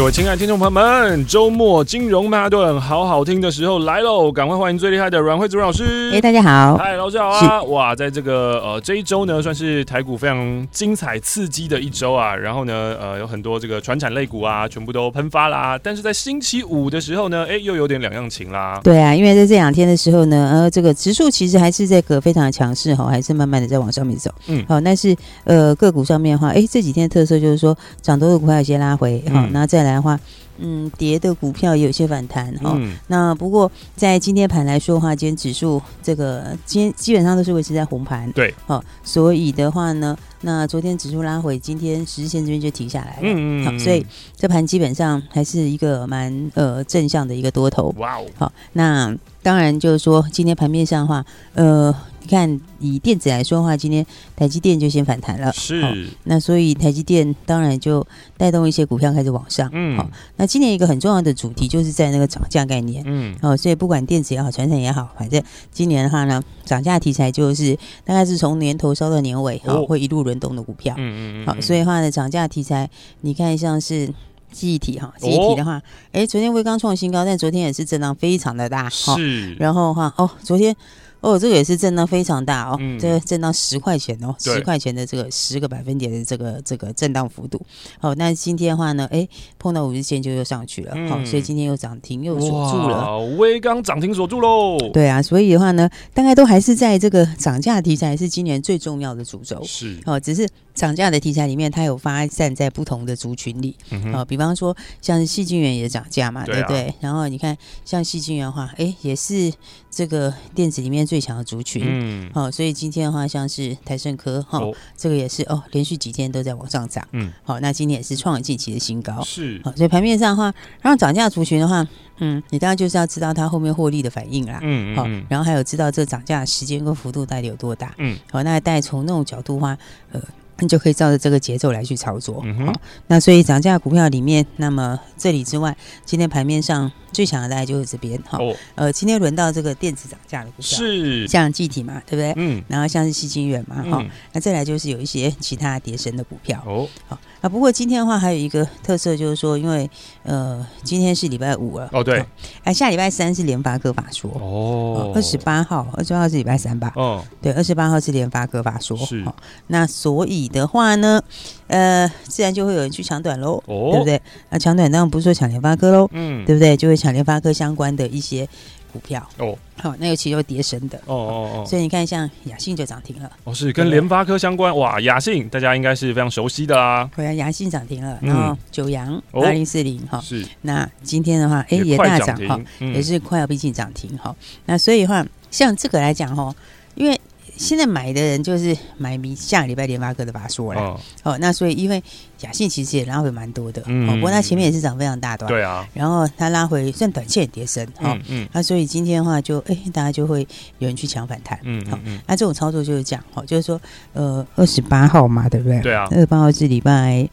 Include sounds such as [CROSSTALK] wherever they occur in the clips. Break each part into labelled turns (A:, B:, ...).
A: 各位亲爱的听众朋友们，周末金融曼哈顿好好听的时候来喽！赶快欢迎最厉害的阮惠慈阮老师。
B: 哎、欸，大家好，
A: 嗨，老师好啊！哇，在这个呃这一周呢，算是台股非常精彩刺激的一周啊。然后呢，呃，有很多这个传产类股啊，全部都喷发啦。但是在星期五的时候呢，哎、欸，又有点两样情啦。
B: 对啊，因为在这两天的时候呢，呃，这个指数其实还是这个非常的强势哈，还是慢慢的在往上面走。嗯，好，但是呃个股上面的话，哎、欸，这几天的特色就是说涨多的股票有些拉回，好、嗯，那再来的话。嗯，跌的股票也有些反弹哈、嗯哦。那不过在今天盘来说的话，今天指数这个今天基本上都是维持在红盘。
A: 对，
B: 好，所以的话呢，那昨天指数拉回，今天十日线这边就停下来了。嗯嗯，好，所以这盘基本上还是一个蛮呃正向的一个多头。哇哦，好，那当然就是说今天盘面上的话，呃。你看，以电子来说的话，今天台积电就先反弹了，
A: 是、
B: 哦。那所以台积电当然就带动一些股票开始往上，嗯。好、哦，那今年一个很重要的主题就是在那个涨价概念，嗯。哦，所以不管电子也好，传统也好，反正今年的话呢，涨价题材就是大概是从年头烧到年尾，哦，会一路轮动的股票，嗯嗯好、哦，所以的话呢，涨价题材，你看像是记忆体哈，记忆体的话，哎、哦，昨天威刚创新高，但昨天也是震荡非常的大，
A: 是。
B: 哦、然后的话，哦，昨天。哦，这个也是震荡非常大哦，嗯、这震荡十块钱哦，十块钱的这个十个百分点的这个这个震荡幅度。好、哦，那今天的话呢，哎，碰到五日线就又上去了，好、嗯哦，所以今天又涨停又锁住了。
A: 微刚涨停锁住喽。
B: 对啊，所以的话呢，大概都还是在这个涨价题材是今年最重要的主轴。
A: 是，
B: 哦，只是涨价的题材里面，它有发散在不同的族群里。嗯哦，比方说像是矽晶圆也涨价嘛，对不对，对？然后你看像细菌源的话，哎，也是这个电子里面。最强的族群，嗯，好、哦，所以今天的话，像是台盛科，哈、哦。哦，这个也是哦，连续几天都在往上涨，嗯，好、哦，那今天也是创了近期的新高，
A: 是，
B: 好、哦，所以盘面上的话，然后涨价族群的话，嗯，你当然就是要知道它后面获利的反应啦，嗯，好、哦，然后还有知道这涨价的时间跟幅度到底有多大，嗯，好、哦，那大概从那种角度的话，呃。你就可以照着这个节奏来去操作，嗯、好，那所以涨价股票里面，那么这里之外，今天盘面上最强的大概就是这边，哈、哦，呃，今天轮到这个电子涨价的股票，是。像记忆体嘛，对不对？嗯，然后像是矽晶圆嘛，哈、嗯，那再来就是有一些其他跌升的股票，哦，好。啊，不过今天的话还有一个特色，就是说，因为呃，今天是礼拜五了，
A: 哦对，
B: 哎、啊，下礼拜三是联发科法说，哦，二十八号，二十八号是礼拜三吧？哦，对，二十八号是联发科法说，是、哦，那所以的话呢，呃，自然就会有人去抢短喽，哦，对不对？那抢短当然不是说抢联发科喽，嗯，对不对？就会抢联发科相关的一些。股票。哦，好，那尤其又跌神的。哦哦哦，所以你看，像雅信就涨停了。
A: 哦，是跟联发科相关哇，雅信大家应该是非常熟悉的啊，
B: 对啊，亚信涨停了，然后九阳八零四零哈，是。那今天的话，哎也大涨哈，也是快要逼近涨停哈，那所以的话，像这个来讲哈，因为。现在买的人就是买明下礼拜联发科的法说了。哦，哦，那所以因为雅信其实也拉回蛮多的，嗯，不过它前面也是涨非常大段，对啊，然后它拉回算短线也跌升，哦，嗯，那所以今天的话就哎，大家就会有人去抢反弹，嗯，好，那这种操作就是这样，好，就是说呃二十八号嘛，对不对？对啊，二十八号是礼拜。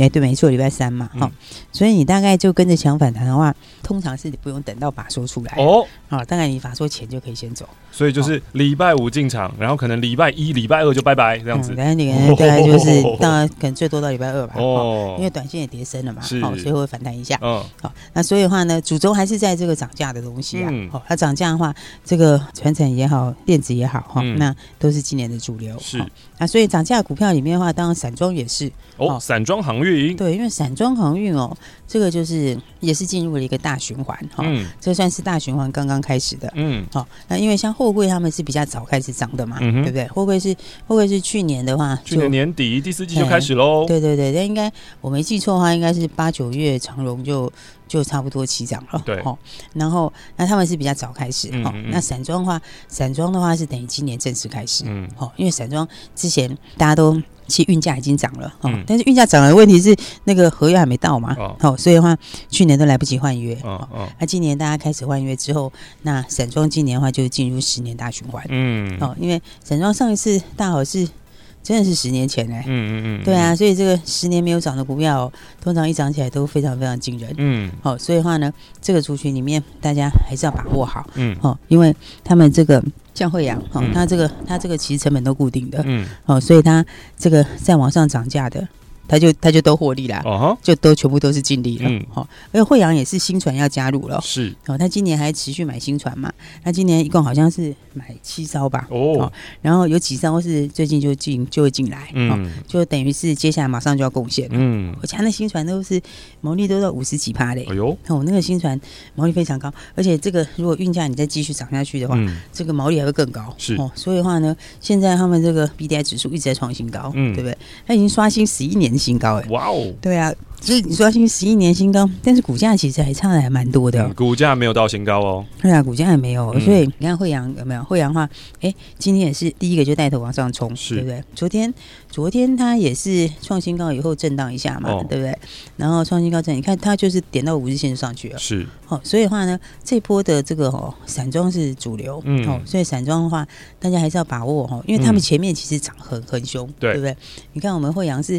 B: 哎，对，没错，礼拜三嘛，哈、嗯，所以你大概就跟着抢反弹的话，通常是你不用等到法说出来。哦，啊，大概你法说前就可以先走，所以就是礼拜五进场，然后可能礼拜一、礼拜二就拜拜这样子，但是你大概就是当然可能最多到礼拜二吧，哦，因为短线也跌深了嘛，好，所以会反弹一下，嗯，好，那所以的话呢，主轴还是在这个涨价的东西啊，好，它涨价的话，这个传承也好，电子也好，哈，那都是今年的主流，是，那所以涨价股票里面的话，当然散装也是，哦，散装航运。对，因为散装航运哦，这个就是也是进入了一个大循环哈，嗯，这算是大循环刚刚开始的，嗯，好，那因为像货柜他们是比较早开始涨的嘛，嗯，对不对？货柜是货柜是去年的话，去年年底第四季就开始喽，对对对，那应该我没记错的话，应该是八九月长荣就就差不多起涨了，对，哦，然后那他们是比较早开始，哈，那散装的话，散装的话是等于今年正式开始，嗯，好，因为散装之前大家都。其实运价已经涨了哦，嗯、但是运价涨了，问题是那个合约还没到嘛，好、哦，所以的话去年都来不及换约，哦哦，那、啊、今年大家开始换约之后，那散装今年的话就进入十年大循环，嗯，哦，因为散装上一次大好是。真的是十年前哎，嗯嗯嗯，对啊，所以这个十年没有涨的股票，通常一涨起来都非常非常惊人，嗯，好，所以的话呢，这个族群里面大家还是要把握好，嗯，好，因为他们这个像惠阳，哦，它这个它这个其实成本都固定的，嗯，好，所以它这个在往上涨价的。他就他就都获利啦，哦、uh，huh. 就都全部都是净利了，好、嗯，而且慧洋也是新船要加入了，是，哦，他今年还持续买新船嘛，他今年一共好像是买七艘吧，哦，然后有几艘是最近就进就会进来，嗯，就等于是接下来马上就要贡献，嗯，我家那新船都是毛利都到五十几趴嘞，哎呦，哦，那个新船毛利非常高，而且这个如果运价你再继续涨下去的话，嗯、这个毛利还会更高，是，哦，所以的话呢，现在他们这个 BDI 指数一直在创新高，嗯，对不对？它已经刷新十一年。新高哎，哇哦，对啊，所以你说新十一年新高，但是股价其实还差的还蛮多的，
A: 股价没有到新高哦，
B: 对啊，股价还没有，所以你看惠阳有没有？惠阳的话，哎，今天也是第一个就带头往上冲，是对不对？昨天昨天它也是创新高以后震荡一下嘛，对不对？然后创新高震，你看它就是点到五日线上去了，是，哦，所以的话呢，这波的这个哦，散装是主流，嗯，哦，所以散装的话，大家还是要把握哦，因为他们前面其实涨很很凶，对不对？你看我们惠阳是。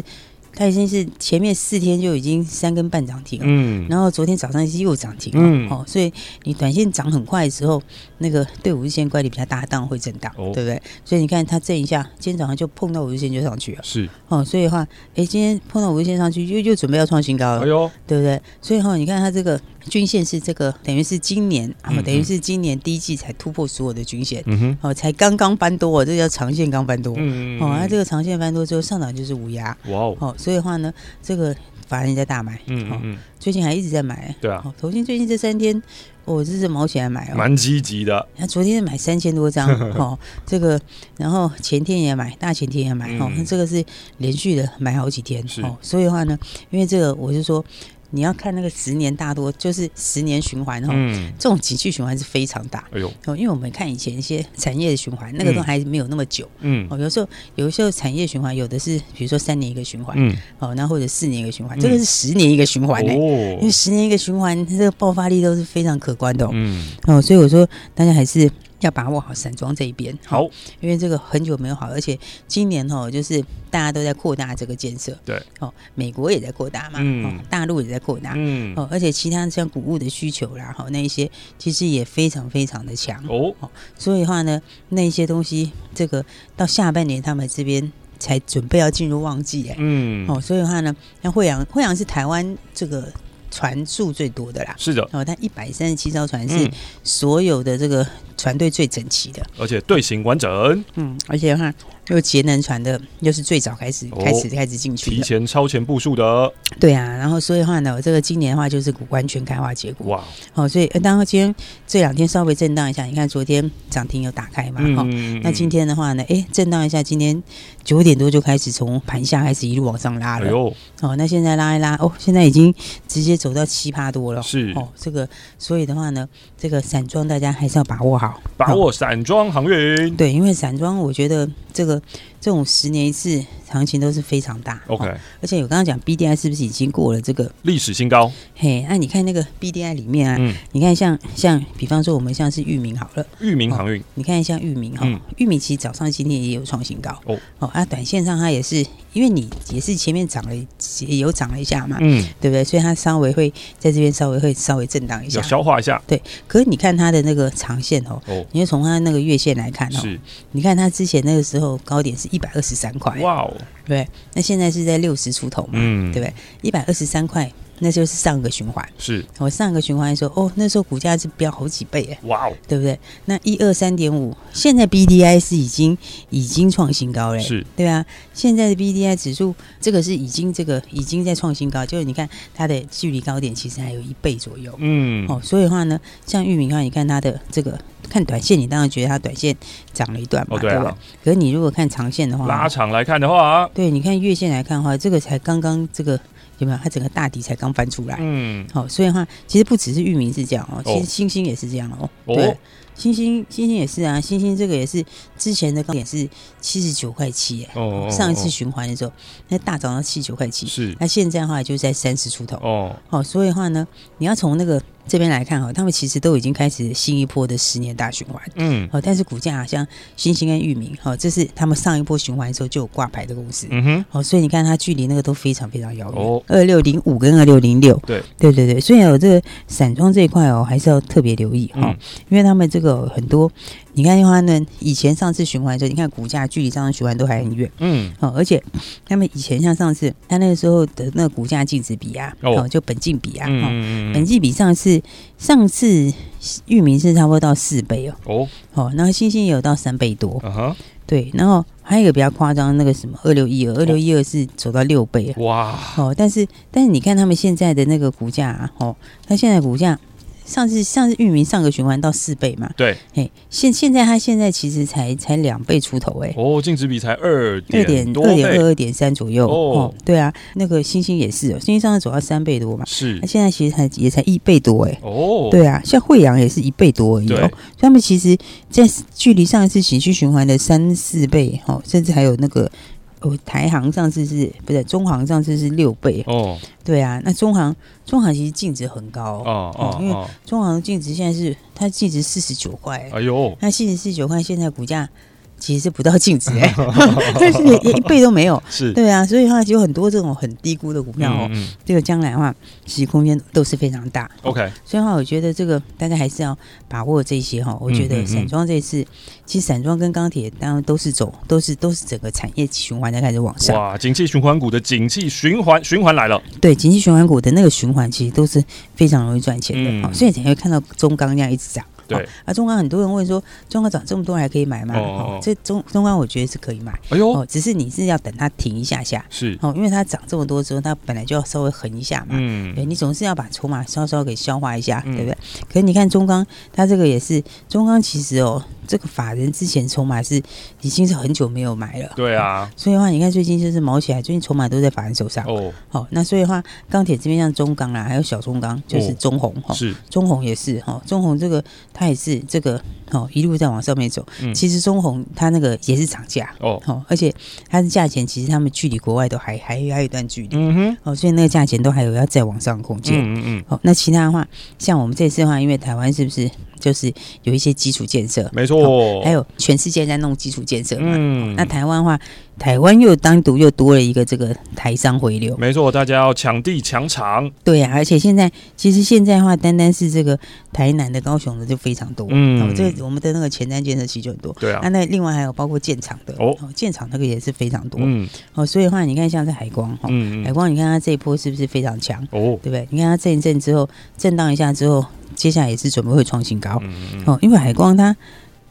B: 它已经是前面四天就已经三根半涨停了，嗯，然后昨天早上是又涨停了，嗯，哦，所以你短线涨很快的时候，那个对五日线乖离比较大，当然会震荡，哦、对不对？所以你看它震一下，今天早上就碰到五日线就上去了，是，哦，所以的话，哎，今天碰到五日线上去，又又准备要创新高了，哎呦，对不对？所以哈，你看它这个。均线是这个，等于是今年啊，等于是今年第一季才突破所有的均线，嗯哼，哦，才刚刚翻多，哦，这叫长线刚翻多，嗯嗯，哦，那这个长线翻多之后上涨就是无压，哇哦，哦，所以的话呢，这个法人在大买，嗯嗯，最近还一直在买，对啊，头先最近这三天，我这是毛起来买哦，蛮
A: 积极的，
B: 他昨天买三千多张，[LAUGHS] 哦，这个，然后前天也买，大前天也买，哦，那这个是连续的买好几天，哦，所以的话呢，因为这个我是说。你要看那个十年大多，就是十年循环哈，嗯、这种景气循环是非常大。哎呦，哦，因为我们看以前一些产业的循环，那个都还没有那么久。嗯，哦，有时候有时候产业循环有的是，比如说三年一个循环，嗯，哦，那或者四年一个循环，嗯、这个是十年一个循环呢。哦，因为十年一个循环，这个爆发力都是非常可观的。嗯，哦，所以我说大家还是。要把握好散装这一边，好，因为这个很久没有好，而且今年哈，就是大家都在扩大这个建设，对，哦，美国也在扩大嘛，嗯，大陆也在扩大，嗯，哦，而且其他像谷物的需求啦，哈，那一些其实也非常非常的强。哦，所以的话呢，那一些东西，这个到下半年他们这边才准备要进入旺季，哎，嗯，哦，所以的话呢，像惠阳惠阳是台湾这个。船数最多的啦，是的，哦，但一百三十七艘船是所有的这个船队最整齐的，
A: 而且队形完整，
B: 嗯，而且的话。又节能船的，又是最早开始、哦、开始开始进去，
A: 提前超前部署的。
B: 对啊，然后所以的话呢，这个今年的话就是股完全开花结果。哇，哦，所以当然今天这两天稍微震荡一下，你看昨天涨停有打开嘛，哈、嗯，那今天的话呢，哎，震荡一下，今天九点多就开始从盘下开始一路往上拉了。哦，那现在拉一拉，哦，现在已经直接走到七八多了。是，哦，这个所以的话呢，这个散装大家还是要把握好，
A: 把握散装航运。
B: 对，因为散装我觉得这个。这种十年一次行情都是非常大，OK，而且我刚刚讲 BDI 是不是已经过了这个
A: 历史新高？
B: 嘿，那你看那个 BDI 里面啊，嗯、你看像像比方说我们像是域名好了，
A: 域名航运、哦，
B: 你看像域名哈，裕民、嗯、其实早上今天也有创新高哦哦，啊，短线上它也是，因为你也是前面涨了也有涨了一下嘛，嗯，对不对？所以它稍微会在这边稍微会稍微震荡一下，
A: 消化一下，
B: 对。可是你看它的那个长线哦，哦，你就从它那个月线来看哦，是，你看它之前那个时候高点是一百二十三块，哇哦，对，那现在是在六十出头嘛，嗯，对不对？一百二十三块。那就是上个循环，是。我上个循环的时候，哦，那时候股价是飙好几倍哎，哇哦，对不对？那一二三点五，现在 B D I 是已经已经创新高了，是，对啊，现在的 B D I 指数这个是已经这个已经在创新高，就是你看它的距离高点其实还有一倍左右，嗯，哦，所以的话呢，像玉米的话，你看它的这个看短线，你当然觉得它短线涨了一段嘛，对吧？可是你如果看长线的话，
A: 拉长来看的话，
B: 对，你看月线来看的话，这个才刚刚这个。有没有？它整个大底才刚翻出来，嗯，好，所以的话，其实不只是域名是这样哦，其实星星也是这样哦，对，欣兴欣兴也是啊，星星这个也是之前的高点是七十九块七，哎，哦，上一次循环的时候，那大涨到七十九块七，是，那现在的话就在三十出头，哦，好，所以的话呢，你要从那个。这边来看哈，他们其实都已经开始新一波的十年大循环，嗯，好，但是股价好像星星跟域名，哈，这是他们上一波循环的时候就有挂牌的公司，嗯哼，好，所以你看它距离那个都非常非常遥远，二六零五跟二六零六，对，对对对，所以有这个散装这一块哦，还是要特别留意哈，因为他们这个很多。你看的话呢，以前上次循环的时候，你看股价距离上次循环都还很远，嗯，哦，而且他们以前像上次，他那个时候的那个股价净值比啊，哦，就本净比啊，哦，本净比上次上次域名是差不多到四倍哦，哦，哦，然后星星也有到三倍多，对，然后还有一个比较夸张，那个什么二六一二，二六一二是走到六倍，哇，哦，但是但是你看他们现在的那个股价啊，哦，他现在股价。上次上次域名上个循环到四倍嘛？对，哎，现现在它现在其实才才两倍出头哎。
A: 哦，净值比才二点
B: 二点二点二二点三左右哦。对啊，那个星星也是哦，欣兴上次走到三倍多嘛。是，它现在其实才也才一倍多哎。哦，对啊，像惠阳也是一倍多而已哦。所以他们其实，在距离上一次景气循环的三四倍哦，甚至还有那个。哦，台行上次是不是中行上次是六倍哦？对啊，那中行中行其实净值很高哦哦，因为中行净值现在是它净值四十九块，哎呦，那四十九块，现在股价。其实是不到净值哎，[LAUGHS] [LAUGHS] 但是也一倍都没有，[LAUGHS] 是对啊，所以的话有很多这种很低估的股票哦，嗯嗯、这个将来的话，其实空间都是非常大。OK，所以的话，我觉得这个大家还是要把握这些哈。我觉得散装这次，其实散装跟钢铁当然都是走，都是都是整个产业循环在开始往上。
A: 哇，景气循环股的景气循环循环来了。
B: 对，景气循环股的那个循环其实都是非常容易赚钱的，嗯、所以才会看到中钢这样一直涨。对，啊，中钢很多人问说，中钢涨这么多还可以买吗？哦，这中中钢我觉得是可以买。哎呦，哦，只是你是要等它停一下下，是哦，因为它涨这么多之后，它本来就要稍微横一下嘛。嗯，对，你总是要把筹码稍稍给消化一下，对不对？可是你看中钢，它这个也是中钢，其实哦。这个法人之前筹码是已经是很久没有买了，对啊，所以的话，你看最近就是毛起来，最近筹码都在法人手上。哦。好，那所以的话，钢铁这边像中钢啊，还有小中钢，就是中红哈，是。中红也是哈，中红这个它也是这个哦一路在往上面走。其实中红它那个也是涨价哦，好而且它的价钱其实他们距离国外都还还还有一段距离，嗯哼，哦，所以那个价钱都还有要再往上空间，嗯嗯。好，那其他的话，像我们这次的话，因为台湾是不是？就是有一些基础建设，没错，还有全世界在弄基础建设嘛。嗯，那台湾的话，台湾又单独又多了一个这个台商回流，
A: 没错，大家要抢地抢厂。
B: 对啊，而且现在其实现在的话，单单是这个台南的、高雄的就非常多。嗯，这个我们的那个前瞻建设其实就很多。对啊，那那另外还有包括建厂的哦，建厂那个也是非常多。嗯，哦，所以的话，你看像是海光哈，海光，你看它这一波是不是非常强？哦，对不对？你看它震一震之后，震荡一下之后。接下来也是准备会创新高，嗯嗯哦，因为海光它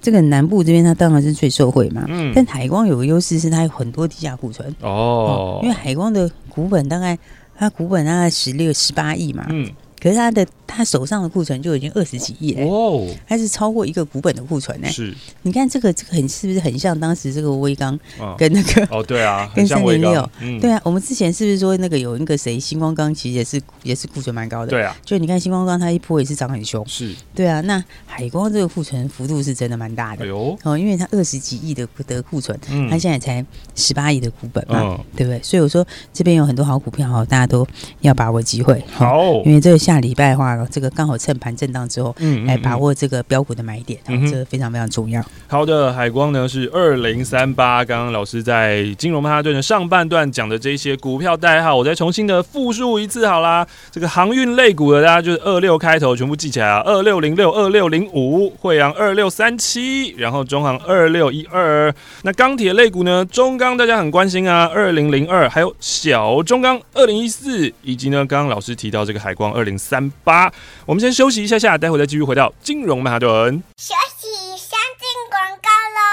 B: 这个南部这边它当然是最受惠嘛，嗯，但海光有个优势是它有很多地下库存。哦，哦，因为海光的股本大概它股本大概十六十八亿嘛，嗯。可是它的他手上的库存就已经二十几亿了，哦，还是超过一个股本的库存呢。是，你看这个这个很是不是很像当时这个威刚跟那个
A: 哦，对啊，
B: 跟三零六，对啊，我们之前是不是说那个有一个谁星光钢其实也是也是库存蛮高的，对啊，就你看星光钢它一波也是涨很凶，是，对啊，那海光这个库存幅度是真的蛮大的，哦，因为它二十几亿的的库存，它现在才十八亿的股本嘛，对不对？所以我说这边有很多好股票哈，大家都要把握机会，好，因为这个下礼拜的话，这个刚好趁盘震荡之后，嗯，来把握这个标股的买点，嗯，这个非常非常重要。
A: 好的，海光呢是二零三八，刚刚老师在金融曼哈顿的上半段讲的这些股票代号，我再重新的复述一次好啦。这个航运类股的，大家就是二六开头，全部记起来啊，二六零六、二六零五，惠阳二六三七，然后中航二六一二。那钢铁类股呢，中钢大家很关心啊，二零零二，还有小中钢二零一四，以及呢，刚刚老师提到这个海光二零。三八，我们先休息一下下，待会再继续回到金融曼哈顿。休息，先进广告喽。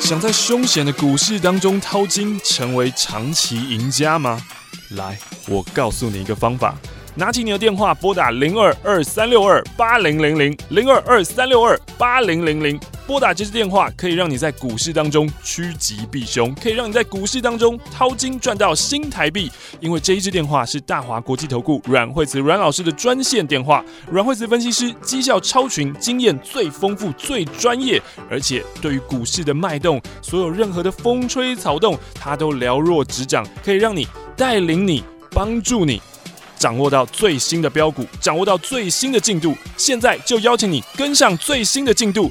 A: 想在凶险的股市当中淘金，成为长期赢家吗？来，我告诉你一个方法，拿起你的电话，拨打零二二三六二八零零零零二二三六二八零零零。拨打这支电话，可以让你在股市当中趋吉避凶，可以让你在股市当中淘金赚到新台币。因为这一支电话是大华国际投顾阮惠慈阮老师的专线电话，阮惠慈分析师绩效超群，经验最丰富、最专业，而且对于股市的脉动，所有任何的风吹草动，他都了若指掌，可以让你带领你、帮助你。掌握到最新的标股，掌握到最新的进度，现在就邀请你跟上最新的进度。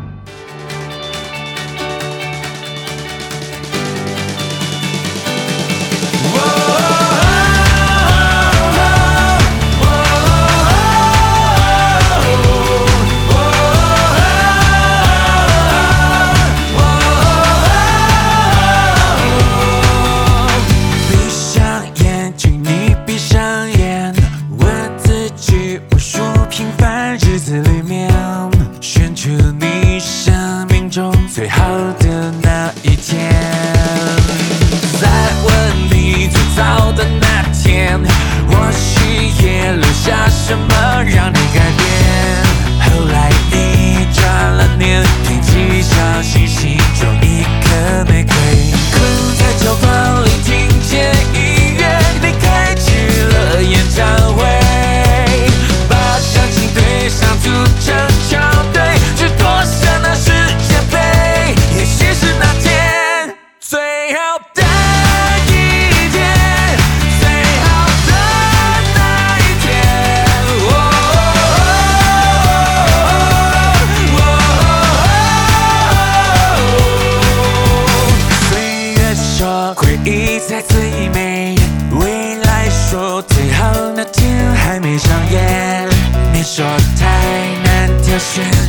A: passion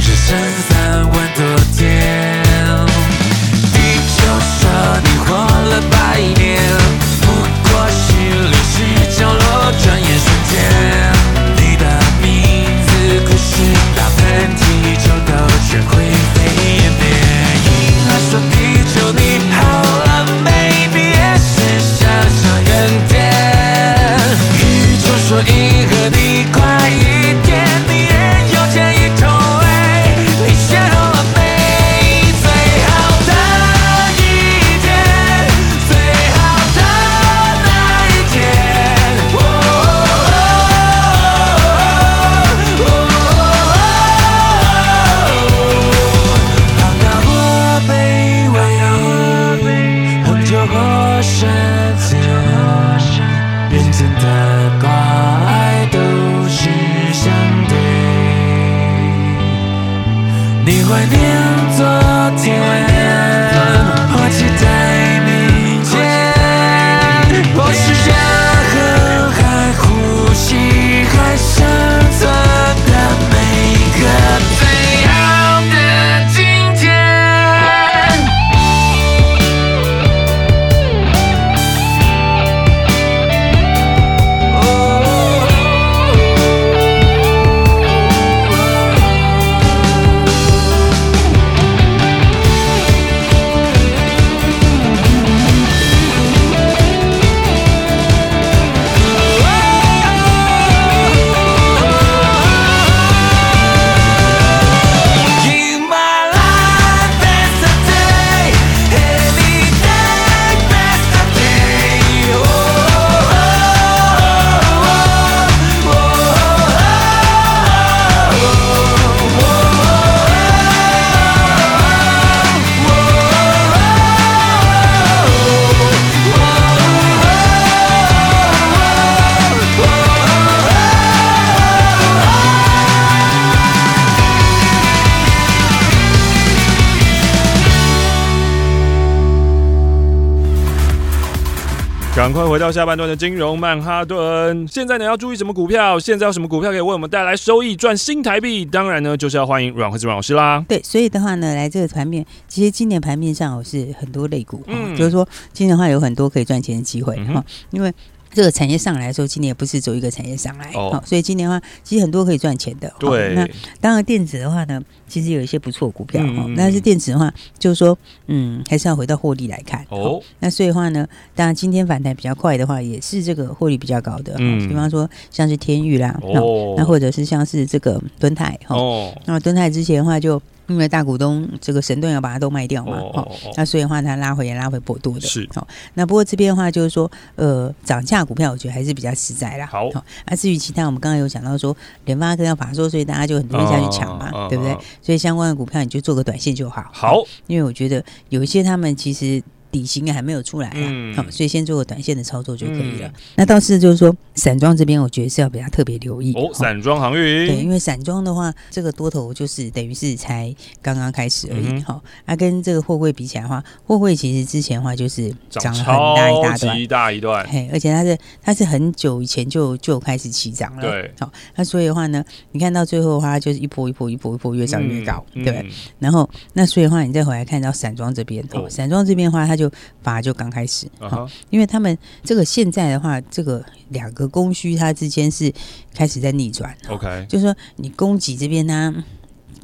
A: 下半段的金融曼哈顿。现在呢，要注意什么股票？现在有什么股票可以为我们带来收益，赚新台币？当然呢，就是要欢迎阮惠芝阮老师啦。
B: 对，所以的话呢，来这个盘面，其实今年盘面上我是很多类股，嗯，就是说今年的话有很多可以赚钱的机会哈，因为。这个产业上来的时候，今年也不是走一个产业上来，好、所以今年的话，其实很多可以赚钱的。
A: 对，
B: 哦、那当然电子的话呢，其实有一些不错股票哈、
A: 嗯，
B: 但是电子的话，就是说，嗯，还是要回到获利来看。哦，哦那所以的话呢，当然今天反弹比较快的话，也是这个获利比较高的。嗯，比方说像是天域啦，哦，那或者是像是这个敦泰哈，哦，那么敦泰之前的话就。因为大股东这个神盾要把它都卖掉嘛，哦，哦哦那所以的话它拉回也拉回颇多的，
A: 是
B: 好。那不过这边的话就是说，呃，涨价股票我觉得还是比较实在啦。
A: 好，
B: 好。那至于其他，我们刚刚有讲到说联发科要法说，所以大家就很多人下去抢嘛，哦，对不对，哦？所以相关的股票你就做个短线就好。
A: 好，
B: 因为我觉得有一些他们其实。底薪还没有出来啊，好、嗯，所以先做个短线的操作就可以了。嗯、那倒是就是说，散装这边我觉得是要比较特别留意
A: 哦。散装航运，
B: 对，因为散装的话，这个多头就是等于是才刚刚开始而已。好、嗯，那、啊、跟这个货柜比起来的话，货柜其实之前的话就是涨了很大一大段，
A: 一大一段。
B: 嘿，而且它是它是很久以前就就开始起涨了。
A: 对，
B: 好，那所以的话呢，你看到最后的话，就是一波一波一波一波越涨越高，
A: 嗯、
B: 对、嗯。然后那所以的话，你再回来看到散装这边，哦，散装这边的话，它就把就。刚开始，好，因为他们这个现在的话，这个两个供需它之间是开始在逆转。
A: OK，
B: 就是说你供给这边呢。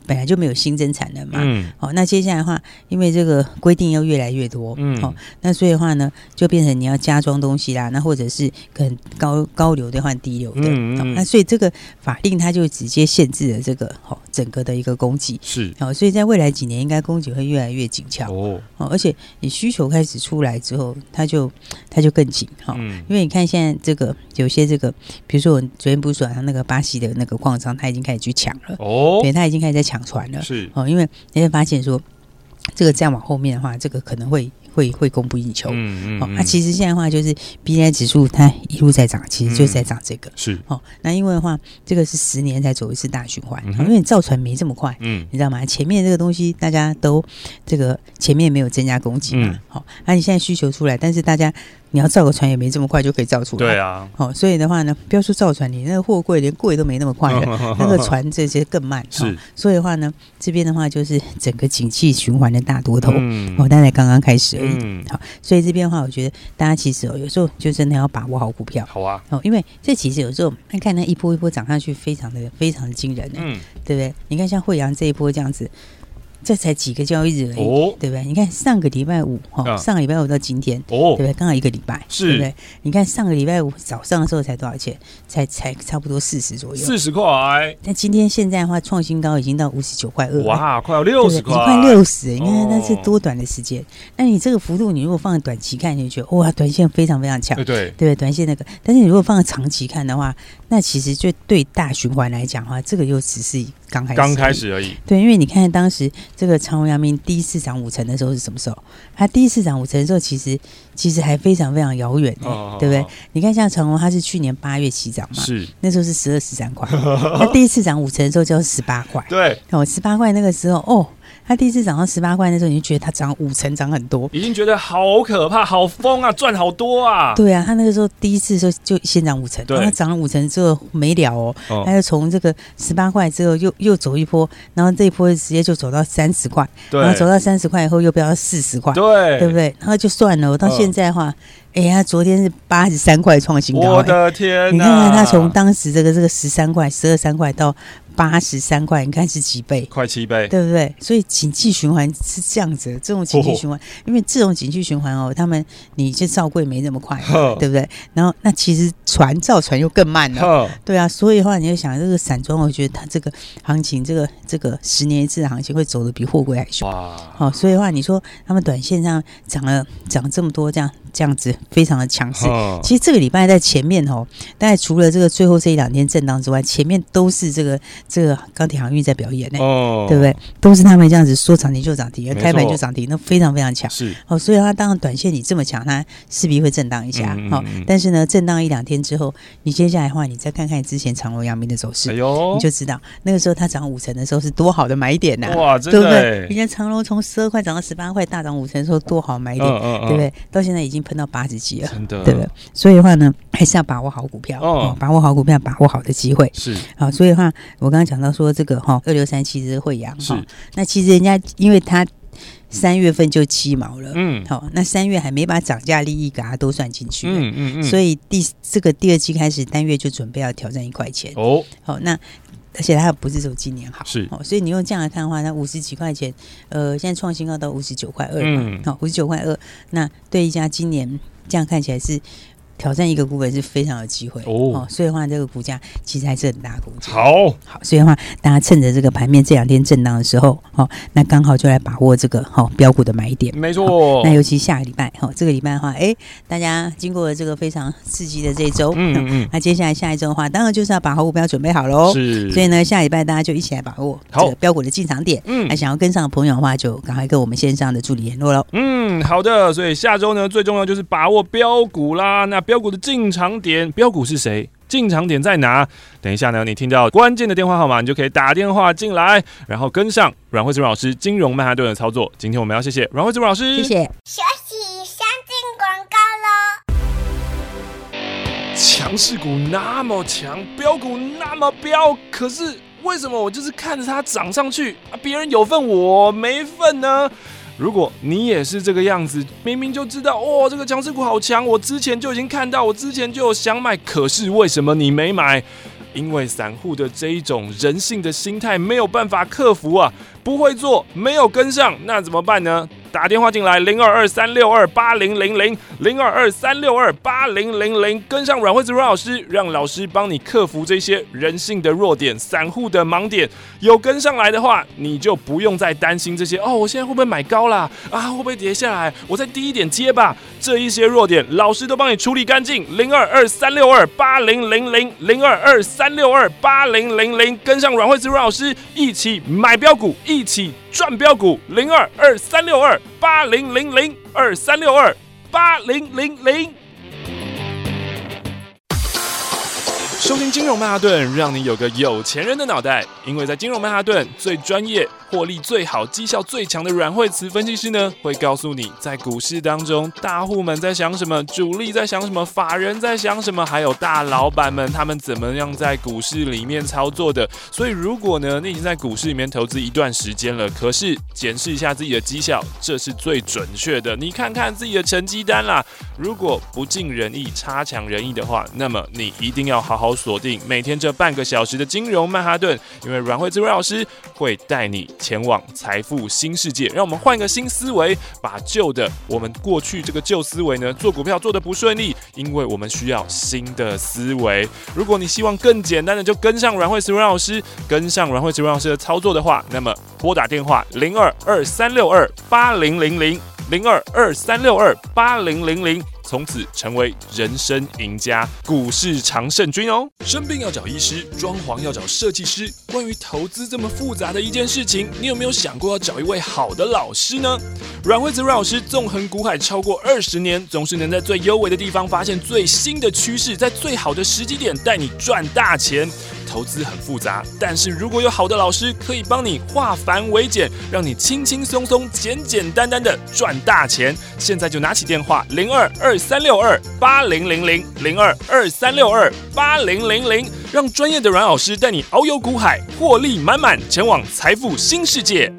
B: 本来就没有新增产能嘛，嗯，好，那接下来的话，因为这个规定要越来越多，嗯，好，那所以的话呢，就变成你要加装东西啦，那或者是可能高高流的换低流的，嗯，嗯，那所以这个法令它就直接限制了这个好整个的一个供给，
A: 是，
B: 好，所以在未来几年应该供给会越来越紧俏。哦，哦，而且你需求开始出来之后，它就它就更紧，哈，嗯，因为你看现在这个有些这个，比如说我昨天不是说他那个巴西的那个矿商，他已经开始去抢了，哦，对，他已经开始在抢。船了。是。哦，因为你会发现说，这个再往后面的话，这个可能会。会会供不应求，嗯嗯，哦，那、啊、其实现在的话就是 B I 指数它一路在涨，其实就是在涨这个，嗯、
A: 是。
B: 哦，那因为的话，这个是十年才走一次大循环，嗯、因为你造船没这么快，嗯，你知道吗？前面这个东西大家都这个前面没有增加供给嘛，好、嗯，那、哦啊、你现在需求出来，但是大家你要造个船也没这么快就可以造出来，
A: 对啊，
B: 好、哦，所以的话呢，不要说造船，你那个货柜连柜都没那么快的，哦、[LAUGHS] 那个船这些更慢，是、哦，所以的话呢，这边的话就是整个景气循环的大多头，嗯，哦，但才刚刚开始而已，嗯，好。所以这边的话，我觉得大家其实哦，有时候就真的要把握好股票。
A: 好啊，
B: 哦，因为这其实有时候看看那一波一波涨上去，非常的非常的惊人，嗯，对不对？你看像惠阳这一波这样子。这才几个交易日而已，哦，对不对？你看上个礼拜五，哈，上个礼拜五到今天，哦，对不对？刚好一个礼拜，是，对不对？你看上个礼拜五早上的时候才多少钱？才才差不多四十左右，
A: 四十块。
B: 但今天现在的话，创新高已经到五十九块二，
A: 哇，快要六十块，
B: 快六十。你看那是多短的时间？那你这个幅度，你如果放在短期看，你就觉得哇，短线非常非常强，
A: 对对
B: 对，短线那个。但是你如果放在长期看的话，那其实就对大循环来讲的话，这个又只是。刚开始，
A: 刚开始而已。
B: 对，因为你看当时这个长荣阳明第一次涨五成的时候是什么时候？它第一次涨五成的时候，其实其实还非常非常遥远，哦，对不对？哦，你看像长荣，它是去年八月起涨嘛，是那时候是十二十三块，[LAUGHS] 它第一次涨五成的时候就是十八块，
A: 对，
B: 哦，十八块那个时候哦。他第一次涨到十八块的时候，你就觉得它涨五成，涨很多，
A: 已经觉得好可怕、好疯啊，赚好多啊！
B: 对啊，他那个时候第一次的时候就先涨五成，然后涨了五成之后没了哦，哦他就从这个十八块之后又又走一波，然后这一波直接就走到三十块，然后走到三十块以后又飙到四十块，
A: 对，
B: 对不对？然后就算了，我到现在的话。哦哎、欸，他昨天是八十三块创新高，欸，
A: 我的天！
B: 你看看他从当时这个这个十三块、十二三块到八十三块，你看是几倍？
A: 快七倍，
B: 对不对？所以景气循环是这样子，这种景气循环，因为这种景气循环哦，他们你就造柜没那么快，对不对？然后那其实船造船又更慢了，对啊，所以的话你就想这个散装，我觉得它这个行情，这个这个十年一次的行情会走的比货柜还凶。哇！好，所以的话你说他们短线上涨了涨这么多，这样。这样子非常的强势。其实这个礼拜在前面哦，大概除了这个最后这一两天震荡之外，前面都是这个这个钢铁航运在表演呢，哦，对不对？都是他们这样子说涨停就涨停，开盘就涨停，那非常非常强。
A: 是
B: 哦，所以它当然短线你这么强，它势必会震荡一下。好，但是呢，震荡一两天之后，你接下来的话，你再看看之前长隆、阳明的走势，你就知道那个时候它涨五成的时候是多好的买点呐！哇，对不对？人家长隆从十二块涨到十八块，大涨五成的时候多好买点，对不对？到现在已经喷到八十几了，真的，对不对？所以的话呢，还是要把握好股票哦，把握好股票，把握好的机会是好。所以的话，我刚刚讲到说这个哈，二六三七是慧洋哈，那其实人家因为他三月份就七毛了，嗯，好，那三月还没把涨价利益给他都算进去，嗯嗯嗯，所以第这个第二季开始单月就准备要挑战一块钱哦，好，那而且它不是说今年好是，哦，所以你用这样来看的话，那五十几块钱，呃，现在创新高到五十九块二嘛，好，五十九块二，那对一家今年这样看起来是。挑战一个股本是非常有机会哦，所以的话，这个股价其实还是很大股价。好，好，所以的话，大家趁着这个盘面这两天震荡的时候，哦，那刚好就来把握这个哈标股的买点。没错，那尤其下个礼拜哈，这个礼拜的话，哎，大家经过了这个非常刺激的这一周，嗯嗯，那接下来下一周的话，当然就是要把好股票准备好喽。是，所以呢，下礼拜大家就一起来把握这个标股的进场点。嗯，那想要跟上的朋友的话，就赶快跟我们线上的助理联络喽。
A: 嗯，好的，所以下周呢，最重要就是把握标股啦。那标股的进场点，标股是谁？进场点在哪？等一下呢，你听到关键的电话号码，你就可以打电话进来，然后跟上阮慧芝老师金融曼哈顿的操作。今天我们要谢谢阮慧芝老师，谢谢。
C: 休息，先进广告喽。
A: 强势股那么强，标股那么标，可是为什么我就是看着它涨上去啊，别人有份我没份呢？如果你也是这个样子，明明就知道哦，这个强势股好强，我之前就已经看到，我之前就有想买，可是为什么你没买？因为散户的这一种人性的心态没有办法克服啊，不会做，没有跟上，那怎么办呢？打电话进来零二二三六二八零零零零二二三六二八零零零，跟上阮慧子阮老师，让老师帮你克服这些人性的弱点、散户的盲点。有跟上来的话，你就不用再担心这些哦。我现在会不会买高啦？啊，会不会跌下来？我再低一点接吧。这一些弱点，老师都帮你处理干净。零二二三六二八零零零零二二三六二八零零零，跟上阮慧子阮老师，一起买标股，一起。赚标股零二二三六二八零零零二三六二八零零零。收听金融曼哈顿，让你有个有钱人的脑袋。因为在金融曼哈顿，最专业、获利最好、绩效最强的阮慧慈分析师呢，会告诉你在股市当中，大户们在想什么，主力在想什么，法人在想什么，还有大老板们他们怎么样在股市里面操作的。所以，如果呢，你已经在股市里面投资一段时间了，可是检视一下自己的绩效，这是最准确的。你看看自己的成绩单啦，如果不尽人意、差强人意的话，那么你一定要好好。锁定每天这半个小时的金融曼哈顿，因为阮慧智老师会带你前往财富新世界。让我们换个新思维，把旧的我们过去这个旧思维呢，做股票做得不顺利，因为我们需要新的思维。如果你希望更简单的，就跟上阮慧智老师，跟上阮慧智老师的操作的话，那么拨打电话零二二三六二八零零零零二二三六二八零零零。从此成为人生赢家，股市常胜军哦。生病要找医师，装潢要找设计师。关于投资这么复杂的一件事情，你有没有想过要找一位好的老师呢？阮慧子阮老师纵横股海超过二十年，总是能在最优微的地方发现最新的趋势，在最好的时机点带你赚大钱。投资很复杂，但是如果有好的老师可以帮你化繁为简，让你轻轻松松、简简单单的赚大钱。现在就拿起电话零二二三六二八零零零零二二三六二八零零零，让专业的阮老师带你遨游股海，获利满满，前往财富新世界。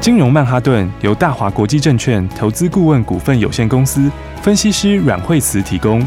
D: 金融曼哈顿由大华国际证券投资顾问股份有限公司分析师阮慧慈提供。